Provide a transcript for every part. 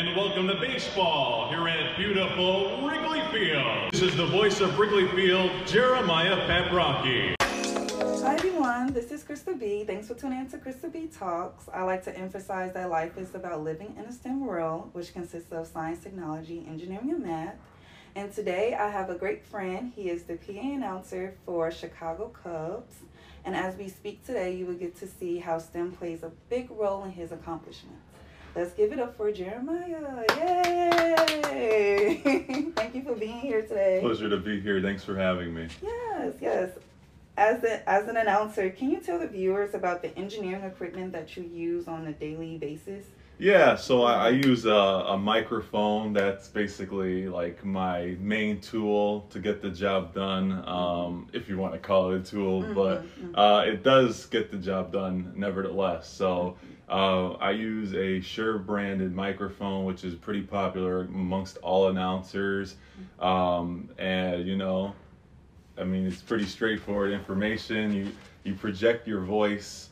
and welcome to baseball here at beautiful Wrigley Field. This is the voice of Wrigley Field, Jeremiah Paprocki. Hi everyone, this is Crystal B. Thanks for tuning in to Crystal B Talks. I like to emphasize that life is about living in a STEM world, which consists of science, technology, engineering, and math. And today I have a great friend. He is the PA announcer for Chicago Cubs. And as we speak today, you will get to see how STEM plays a big role in his accomplishments. Let's give it up for Jeremiah. Yay! Thank you for being here today. Pleasure to be here. Thanks for having me. Yes, yes. As, a, as an announcer, can you tell the viewers about the engineering equipment that you use on a daily basis? Yeah, so I, I use a, a microphone. That's basically like my main tool to get the job done, um, if you want to call it a tool. Mhm, But mhm. uh, it does get the job done, nevertheless. So uh, I use a Shure branded microphone, which is pretty popular amongst all announcers. Um, and you know, I mean, it's pretty straightforward information. You you project your voice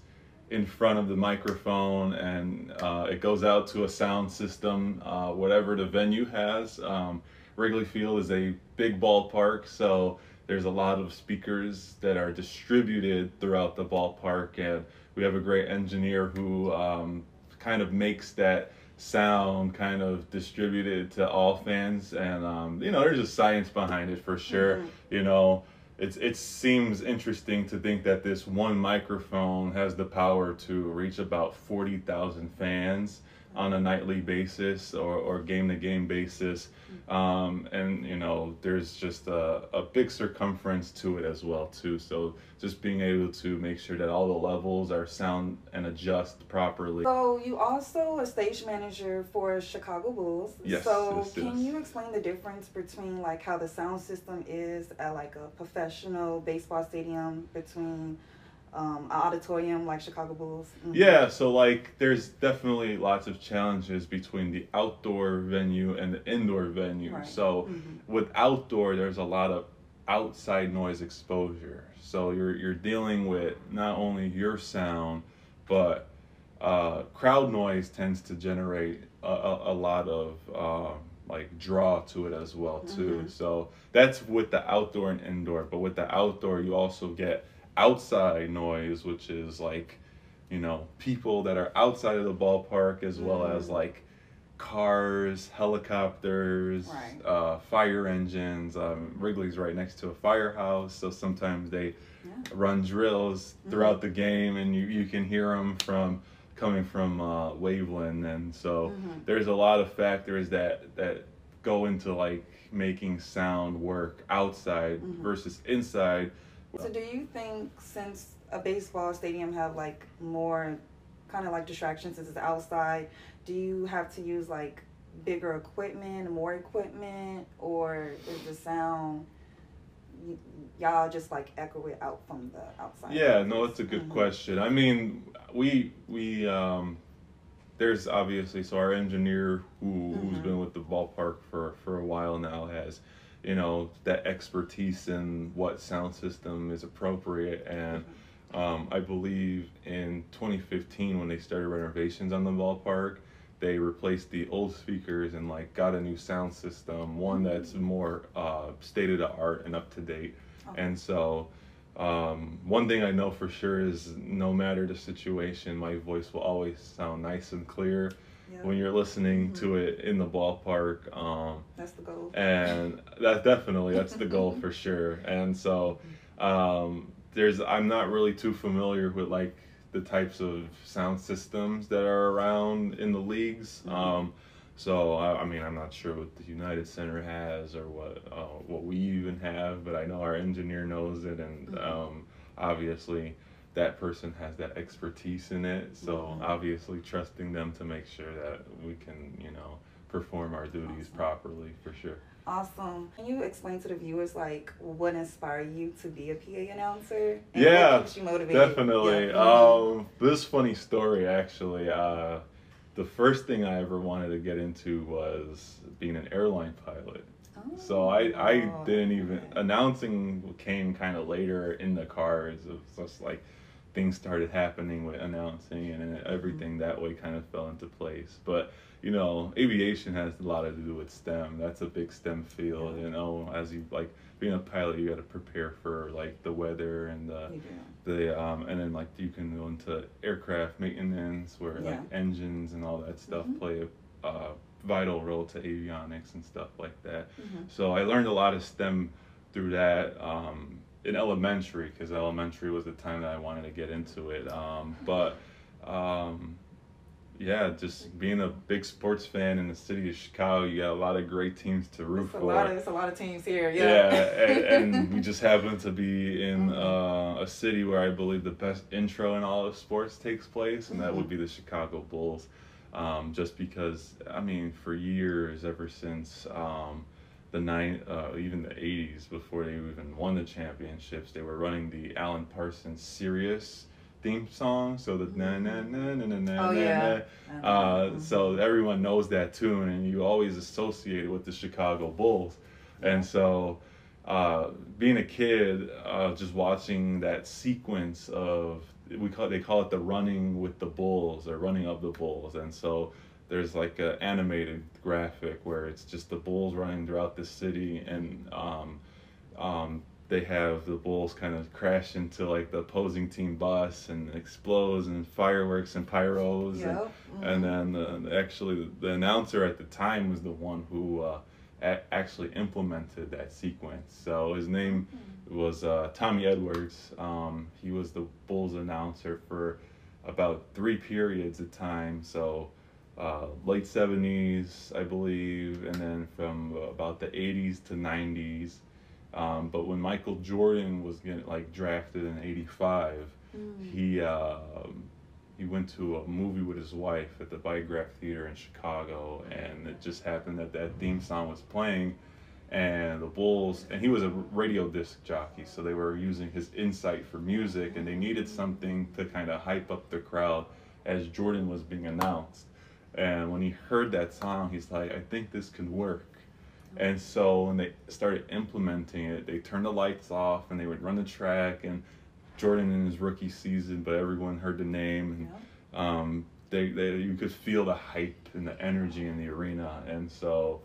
in front of the microphone, and uh, it goes out to a sound system, uh, whatever the venue has. Um, Wrigley Field is a big ballpark, so there's a lot of speakers that are distributed throughout the ballpark, and we have a great engineer who um, kind of makes that sound kind of distributed to all fans and um, you know there's a science behind it for sure Mhm. you know it's it seems interesting to think that this one microphone has the power to reach about 40,000 fans on a nightly basis or, or game to game basis um, and you know there's just a, a big circumference to it as well too so just being able to make sure that all the levels are sound and adjust properly So you also a stage manager for Chicago Bulls. Yes, So yes, can yes. you explain the difference between like how the sound system is at like a professional baseball stadium between um, an auditorium like Chicago Bulls? Mhm. Yeah, so like there's definitely lots of challenges between the outdoor venue and the indoor venue. Right. So Mhm. with outdoor there's a lot of outside noise exposure. So you're you're dealing with not only your sound, but uh, crowd noise tends to generate a, a, a lot of uh, like draw to it as well too. Mhm. So that's with the outdoor and indoor. But with the outdoor, you also get outside noise, which is like you know people that are outside of the ballpark as well as Mhm. like cars, helicopters, Right. uh, fire engines. Um, Wrigley's right next to a firehouse, so sometimes they Yeah. run drills throughout the game, and you, you can hear them from coming from uh, Waveland, and so Mhm. there's a lot of factors that that go into like making sound work outside Mhm. versus inside. So do you think since a baseball stadium have like more kind of like distractions since it's outside, do you have to use like bigger equipment, more equipment, or is the sound y- y'all just like echo it out from the outside? Yeah, no, it's a good Mhm. question. I mean, we we um, there's obviously so our engineer who who's Mhm. been with the ballpark for for a while now has you know that expertise in what sound system is appropriate. And um, I believe in 2015 when they started renovations on the ballpark they replaced the old speakers and like got a new sound system one that's more uh, state of the art and up to date Okay. and so um, one thing I know for sure is no matter the situation, my voice will always sound nice and clear Yeah, when you're listening to it in the ballpark. Um, that's the goal. and that definitely that's the goal for sure. And so um, there's I'm not really too familiar with like the types of sound systems that are around in the leagues. Mhm. Um, so I, I mean I'm not sure what the United Center has or what uh, what we even have, but I know our engineer knows it, and Mhm. um, obviously that person has that expertise in it. So Mhm. obviously trusting them to make sure that we can you know perform our duties Awesome. properly for sure. Awesome. Can you explain to the viewers like what inspired you to be a PA announcer? Yeah, what keeps you motivated? Definitely. Yeah. Um, this funny story actually. Uh, the first thing I ever wanted to get into was being an airline pilot. Oh. So I, I Oh, didn't even okay. announcing came kind of later in the cards. It was just like things started happening with announcing and everything that way kind of fell into place. But you know, aviation has a lot to do with STEM. That's a big STEM field. You know, as you like being a pilot, you got to prepare for like the weather and the the um, and then like you can go into aircraft maintenance where like engines and all that stuff Mhm. play a uh, vital role to avionics and stuff like that. Mhm. So I learned a lot of STEM through that um, in elementary because elementary was the time that I wanted to get into it. Um, but um, yeah, just being a big sports fan in the city of Chicago, you got a lot of great teams to root It's a for. lot of it's a lot of teams here. Yeah, Yeah. and, and we just happen to be in Mhm. uh, a city where I believe the best intro in all of sports takes place, and that would Mhm. be the Chicago Bulls. Um, just because, I mean, for years, ever since um, the nine, uh, even the '80s, before they even won the championships, they were running the Alan Parsons Sirius theme song. So the na na na na na na Oh, yeah. na. Uh, so everyone knows that tune, and you always associate it with the Chicago Bulls. And so, uh, being a kid, uh, just watching that sequence of we call they call it the running with the bulls or running of the bulls, and so there's like an animated graphic where it's just the bulls running throughout the city, and um, um, they have the bulls kind of crash into like the opposing team bus and explodes and fireworks and pyros and Yep. and mhm. then the, actually the announcer at the time was the one who uh, a- actually implemented that sequence. So his name was uh, Tommy Edwards. Um, he was the Bulls announcer for about three periods of time. So uh, late 70s, I believe, and then from about the 80s to 90s. Um, but when Michael Jordan was getting like drafted in '85, Mm. he um he went to a movie with his wife at the Biograph Theater in Chicago, and it just happened that that theme song was playing, and the Bulls, and he was a radio disc jockey, so they were using his insight for music, and they needed something to kind of hype up the crowd as Jordan was being announced, and when he heard that song, he's like, I think this can work. And so when they started implementing it, they turned the lights off and they would run the track and Jordan in his rookie season, but everyone heard the name and um, they, they you could feel the hype and the energy in the arena, and so.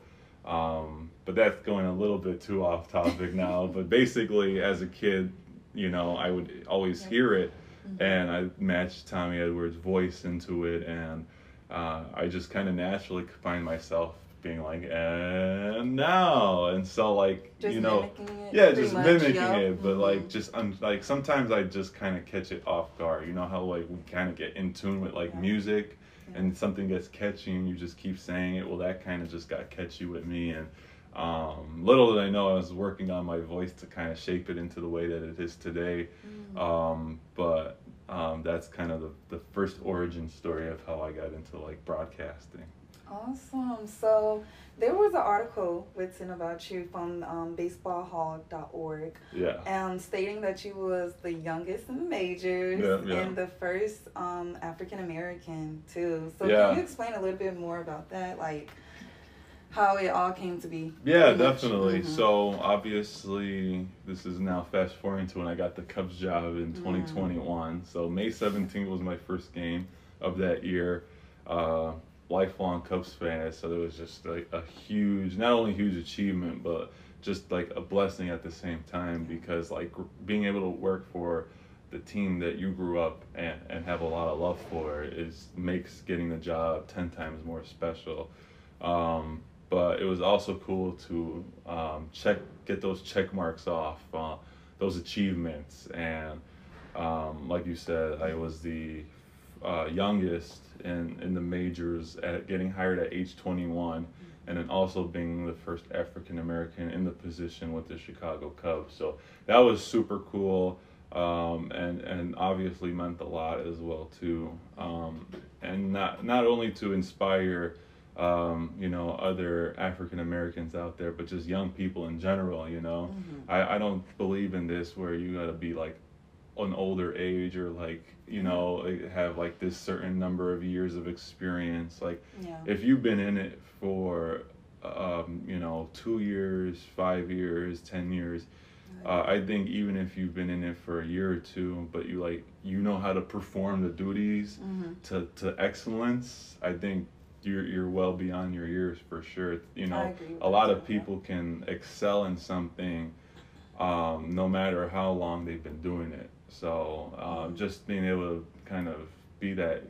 Um, but that's going a little bit too off topic now. but basically, as a kid, you know, I would always hear it, Mhm. and I matched Tommy Edwards' voice into it, and uh, I just kind of naturally find myself being like, and now, and so like Just you know, mimicking it. yeah, just much, mimicking yep. it, but Mhm. like just I'm like sometimes I just kind of catch it off guard. You know how like we kind of get in tune with like Yeah. music, Yeah. and something gets catchy, and you just keep saying it. Well, that kind of just got catchy with me, and um, little did I know I was working on my voice to kind of shape it into the way that it is today. Mm. Um, but um, that's kind of the, the first origin story of how I got into like broadcasting. Awesome. So there was an article written about you from um, baseballhall.org Yeah. um, stating that you was the youngest in the majors Yeah, yeah. and the first um, African American too. So Yeah. can you explain a little bit more about that, like how it all came to be? Yeah, pretty much? definitely. Mhm. So obviously, this is now fast forwarding to when I got the Cubs job in 2021. So May 17th was my first game of that year. Uh, lifelong Cubs fan, so it was just like a huge, not only huge achievement, but just like a blessing at the same time because like being able to work for the team that you grew up and, and have a lot of love for is makes getting the job 10 times more special. Um, but it was also cool to um, check get those check marks off uh, those achievements. And um, like you said i was the uh, youngest in, in the majors at getting hired at age 21 and then also being the first african american in the position with the chicago cubs. So that was super cool um, and and obviously meant a lot as well too um, and not not only to inspire um, you know, other African Americans out there, but just young people in general, you know. Mhm. I, I don't believe in this where you gotta be like an older age or like, you know, have like this certain number of years of experience. Like, Yeah. if you've been in it for, um, you know, two years, five years, ten years, uh, I think even if you've been in it for a year or two, but you like you know how to perform the duties Mm-hmm. to, to excellence, I think you're you're well beyond your years for sure. You know, a lot of people can excel in something, um, no matter how long they've been doing it. So um, Mm-hmm. just being able to kind of be that,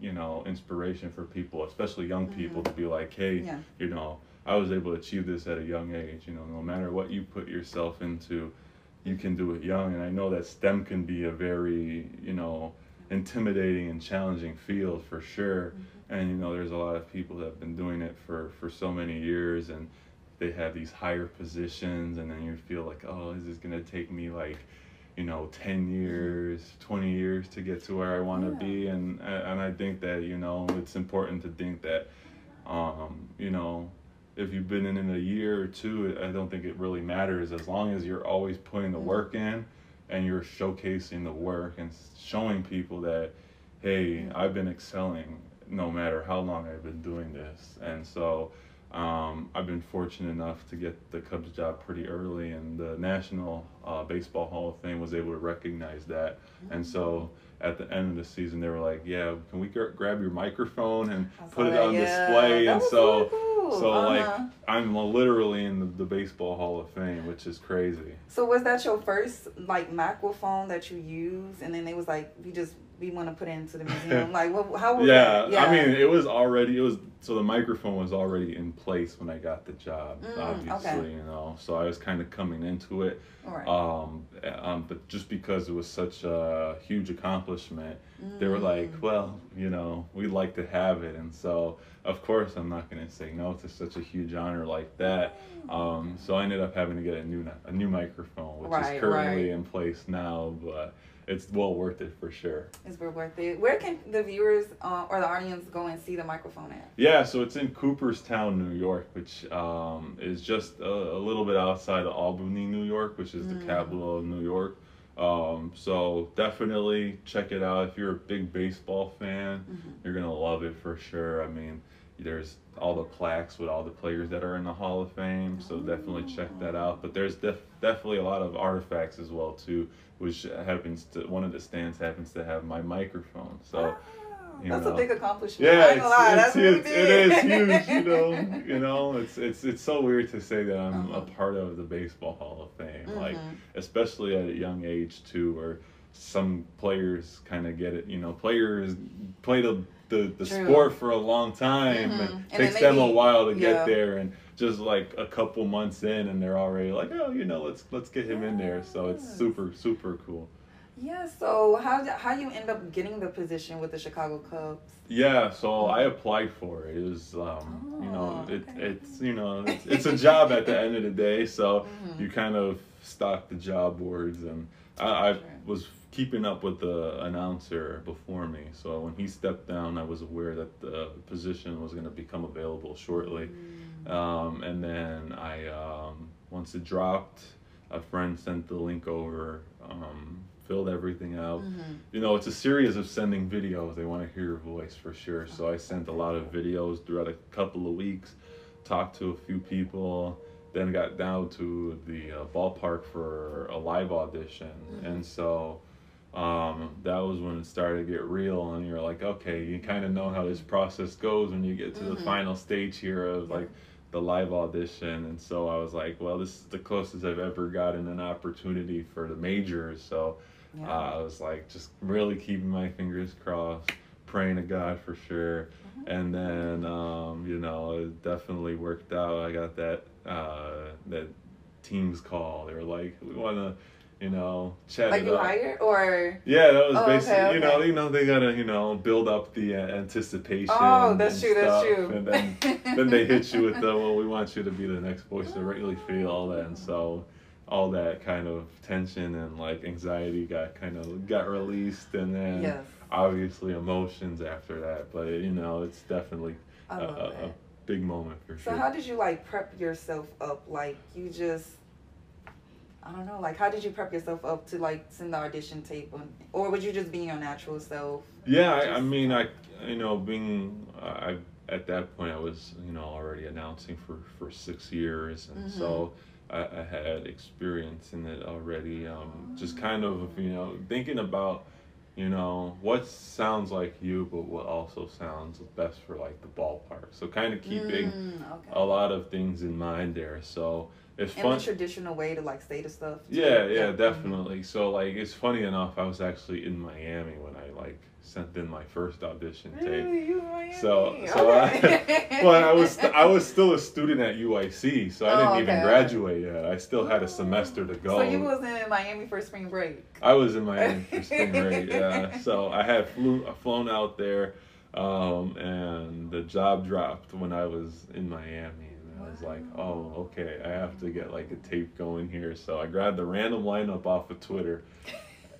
you know, inspiration for people, especially young people, to be like, hey, Mm-hmm. Yeah. you know, I was able to achieve this at a young age. You know, no matter what you put yourself into, you can do it young. And I know that STEM can be a very, you know, intimidating and challenging field for sure. And you know, there's a lot of people that have been doing it for for so many years, and they have these higher positions, and then you feel like, oh, is this gonna take me like, you know, ten years, twenty years to get to where I want to Yeah. be? And and I think that you know, it's important to think that, um, you know. If you've been in it a year or two, I don't think it really matters as long as you're always putting the work in and you're showcasing the work and showing people that hey i've been excelling no matter how long i've been doing this and so um, i've been fortunate enough to get the cubs job pretty early and the national uh, baseball hall of fame was able to recognize that and so at the end of the season they were like yeah can we gr- grab your microphone and put it on yeah. display That and so really cool. So Uh-huh. like i'm literally in the, the baseball hall of fame which is crazy So was that your first like microphone that you used, and then they was like, we just we want to put it into the museum? like, what? How was yeah, that? I mean, it was already it was so the microphone was already in place when I got the job, Mm, obviously, okay. you know. So I was kind of coming into it, All right. um, um, but just because it was such a huge accomplishment, they were like, Mm. well, you know, we'd like to have it, and so of course I'm not going to say no to such a huge honor like that. Um, so I ended up having to get a new a new microphone, which Right, is currently right. in place now, but it's well worth it for sure. It's real worth it. Where can the viewers uh, or the audience go and see the microphone at? Yeah, so it's in Cooperstown, New York, which um, is just a, a little bit outside of Albany, New York, which is the capital of New York. Um, so definitely check it out. If you're a big baseball fan, you're gonna love it for sure. I mean, there's all the plaques with all the players that are in the Hall of Fame, so definitely check that out. But there's def- definitely a lot of artifacts as well too, which happens to one of the stands happens to have my microphone. So. Wow, you that's know. a big accomplishment. Yeah, it's, lie, it's, it's, it is huge. You know, you know, it's it's it's so weird to say that I'm Uh-huh. a part of the Baseball Hall of Fame, like Mhm. especially at a young age too, where some players kind of get it. You know, players play the the, the True. sport for a long time, Mhm. and And takes then them a while to yeah. get there, and just like a couple months in, and they're already like, oh, you know, let's let's get him in there. So it's super super cool. Yeah. So how how you end up getting the position with the Chicago Cubs? Yeah, so I applied for it. It was, um, you know, Oh, it, okay. it's you know, it's, it's a job at the end of the day. So Mhm. you kind of stock the job boards, and I, I Sure. was keeping up with the announcer before me. So when he stepped down, I was aware that the position was going to become available shortly. Mm. Um, and then I, um, once it dropped, a friend sent the link over, um, filled everything out Mhm. you know, it's a series of sending videos. They want to hear your voice for sure. So I sent a lot of videos throughout a couple of weeks, talked to a few people, then got down to the uh, ballpark for a live audition. And so um, that was when it started to get real. And you're like, okay, you kind of know how this process goes when you get to the Mhm. final stage here of like the live audition. And so I was like, well, this is the closest I've ever gotten an opportunity for the majors. So Yeah. uh, I was like just really keeping my fingers crossed, praying to God for sure. Mm-hmm. And then um, you know it definitely worked out. I got that uh, that team's call. They were like, we want to, you know, chat like you up. hired or? Yeah, that was Oh, okay, basically you know you know they gotta you know build up the uh, anticipation. Oh, that's true. That's stuff, true. And then then they hit you with the well, we want you to be the next voice of Wrigley Field, and so all that kind of tension and like anxiety got kind of got released, and then Yes. obviously emotions after that. But you know, it's definitely a, a, a big moment for So sure. So how did you like prep yourself up? Like you just, I don't know. Like how did you prep yourself up to like send the audition tape, on, or would you just be your natural self? Yeah, I, I mean, I you know, being I at that point I was you know already announcing for for six years, and so mm-hmm. I, I had experience in it already. Um, just kind of you know thinking about you know what sounds like you, but what also sounds best for like the ballpark. So kind of keeping Mm, okay. a lot of things in mind there. So it's in fun. the traditional way to like say the stuff. too. Yeah, yeah, definitely. So like it's funny enough, I was actually in Miami when I like sent in my first audition tape. Really, you Miami? So, so Okay. I, well, I was I was still a student at UIC, so I didn't Oh, even okay. graduate yet. I still had a semester to go. So you was in Miami for spring break. I was in Miami for spring break, yeah. So I had flew flown out there, um, and the job dropped when I was in Miami. I was like, oh, okay, I have to get like a tape going here. So I grabbed the random lineup off of Twitter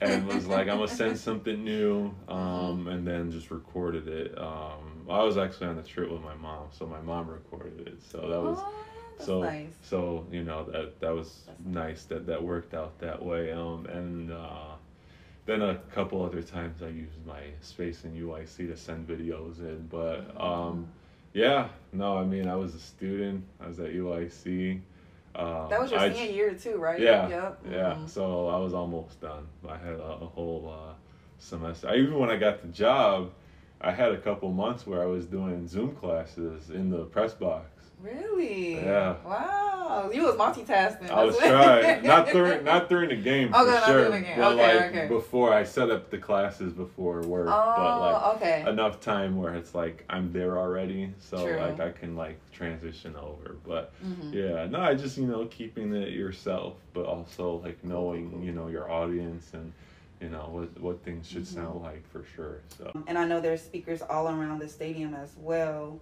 and was like, I'm gonna send something new, um, and then just recorded it. Um, I was actually on a trip with my mom, so my mom recorded it. So that was Oh, so nice. so you know that that was That's nice that that worked out that way um and uh then a couple other times i used my space in uic to send videos in but um yeah no i mean i was a student i was at uic um, That was your senior year too, right? yeah Yep. yeah Mhm. so i was almost done i had a, a whole uh semester I, even when i got the job i had a couple months where i was doing zoom classes in the press box Really? Yeah. Wow. You was multitasking. I was trying not during not during the game Okay, for not sure, during the game. but Okay, like okay. before I set up the classes before work, Oh, but like okay. enough time where it's like I'm there already, so True. like I can like transition over. But Mhm. yeah, no, I just you know keeping it yourself, but also like knowing you know your audience and you know what what things should Mhm. sound like for sure. So And I know there's speakers all around the stadium as well.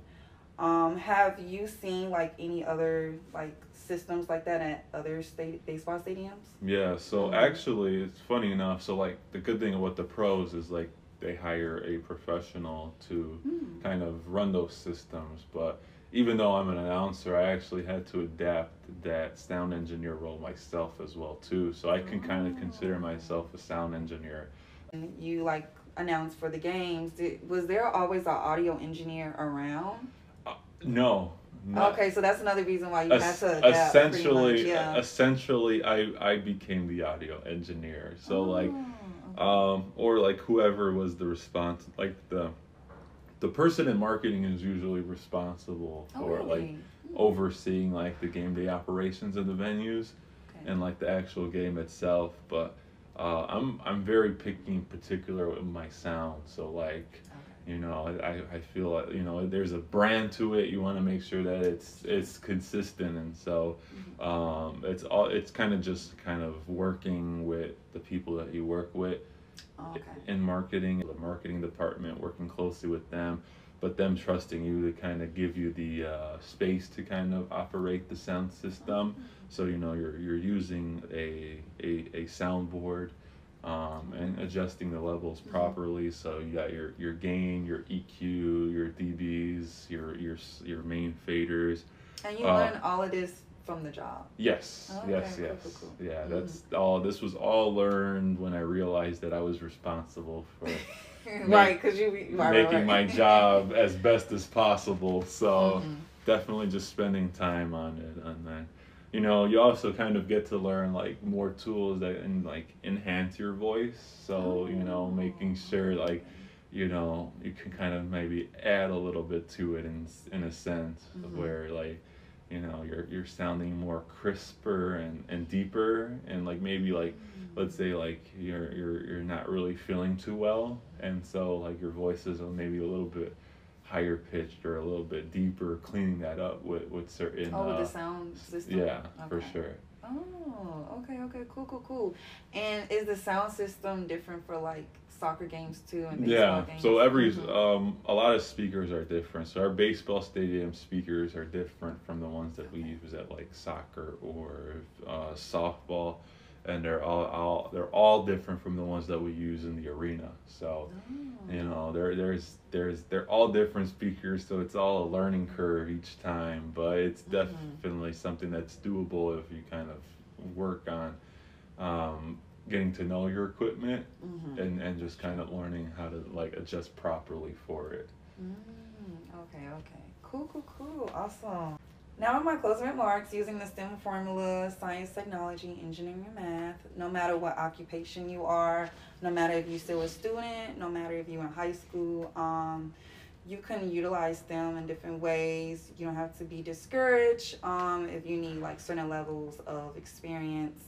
Um, have you seen like any other like systems like that at other state baseball stadiums? Yeah, so Mhm. actually, it's funny enough. So, like, the good thing about the pros is like they hire a professional to Hmm. kind of run those systems. But even though I'm an announcer, I actually had to adapt that sound engineer role myself as well too. So I can kind of consider myself a sound engineer. You like announce for the games. Did, was there always an audio engineer around? No. not- Okay, so that's another reason why you Es- had to adapt. essentially, much, yeah. essentially, I I became the audio engineer. So like. Oh, um, or like whoever was the response like the the person in marketing is usually responsible oh, for like overseeing like the game day operations of the venues Okay. and like the actual game itself but uh, I'm I'm very picky in particular with my sound so like you know I, I feel like you know there's a brand to it you want to make sure that it's it's consistent and so um, it's all it's kind of just kind of working with the people that you work with Oh, okay. in marketing, the marketing department, working closely with them, but them trusting you to kind of give you the uh, space to kind of operate the sound system. So you know you're you're using a a, a soundboard um, and adjusting the levels properly. So you got your your gain, your EQ, your dBs, your your your main faders. And you uh, learned all of this from the job. Yes, Okay, yes, yes. cool, cool. Yeah, Mhm. that's all. This was all learned when I realized that I was responsible for right, because you be- right, right, making my job as best as possible. So Mhm. definitely just spending time on it, on then you know you also kind of get to learn like more tools that and like enhance your voice. So you know making sure like you know you can kind of maybe add a little bit to it in in a sense of Mhm. where like you know you're you're sounding more crisper and and deeper and like maybe like let's say like you're you're you're not really feeling too well and so like your voice is maybe a little bit higher pitched or a little bit deeper cleaning that up with with certain Oh, uh, the sound system. yeah for sure Oh, okay, okay, cool, cool, cool. And is the sound system different for like soccer games too and baseball yeah games? so every Mhm. um a lot of speakers are different so our baseball stadium speakers are different from the ones that we use at like soccer or uh, softball and they're all, all they're all different from the ones that we use in the arena so Oh. you know there there's there's they're all different speakers so it's all a learning curve each time but it's Mhm. definitely something that's doable if you kind of work on um, getting to know your equipment Mhm. and and just kind of learning how to like adjust properly for it Mm, okay, okay. Cool, cool, cool. Awesome. Now, in my closing remarks, using the STEM formula, science, technology, engineering, and math, no matter what occupation you are, no matter if you're still a student, no matter if you're in high school, um, you can utilize them in different ways. You don't have to be discouraged um, if you need like certain levels of experience.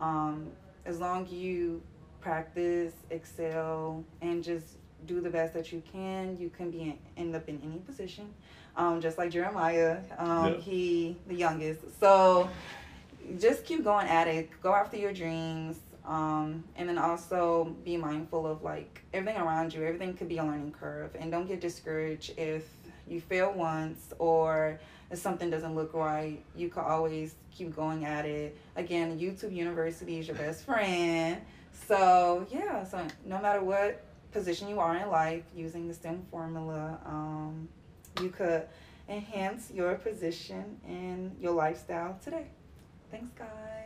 Um, as long as you practice, excel, and just do the best that you can, you can be in, end up in any position. Um, just like Jeremiah, um, Yeah. he the youngest. So just keep going at it. Go after your dreams. Um, and then also be mindful of like everything around you. Everything could be a learning curve, and don't get discouraged if you fail once or if something doesn't look right. You can always keep going at it. Again, YouTube University is your best friend. So yeah, so no matter what position you are in life, using the STEM formula, um, you could enhance your position and your lifestyle today. Thanks, guys.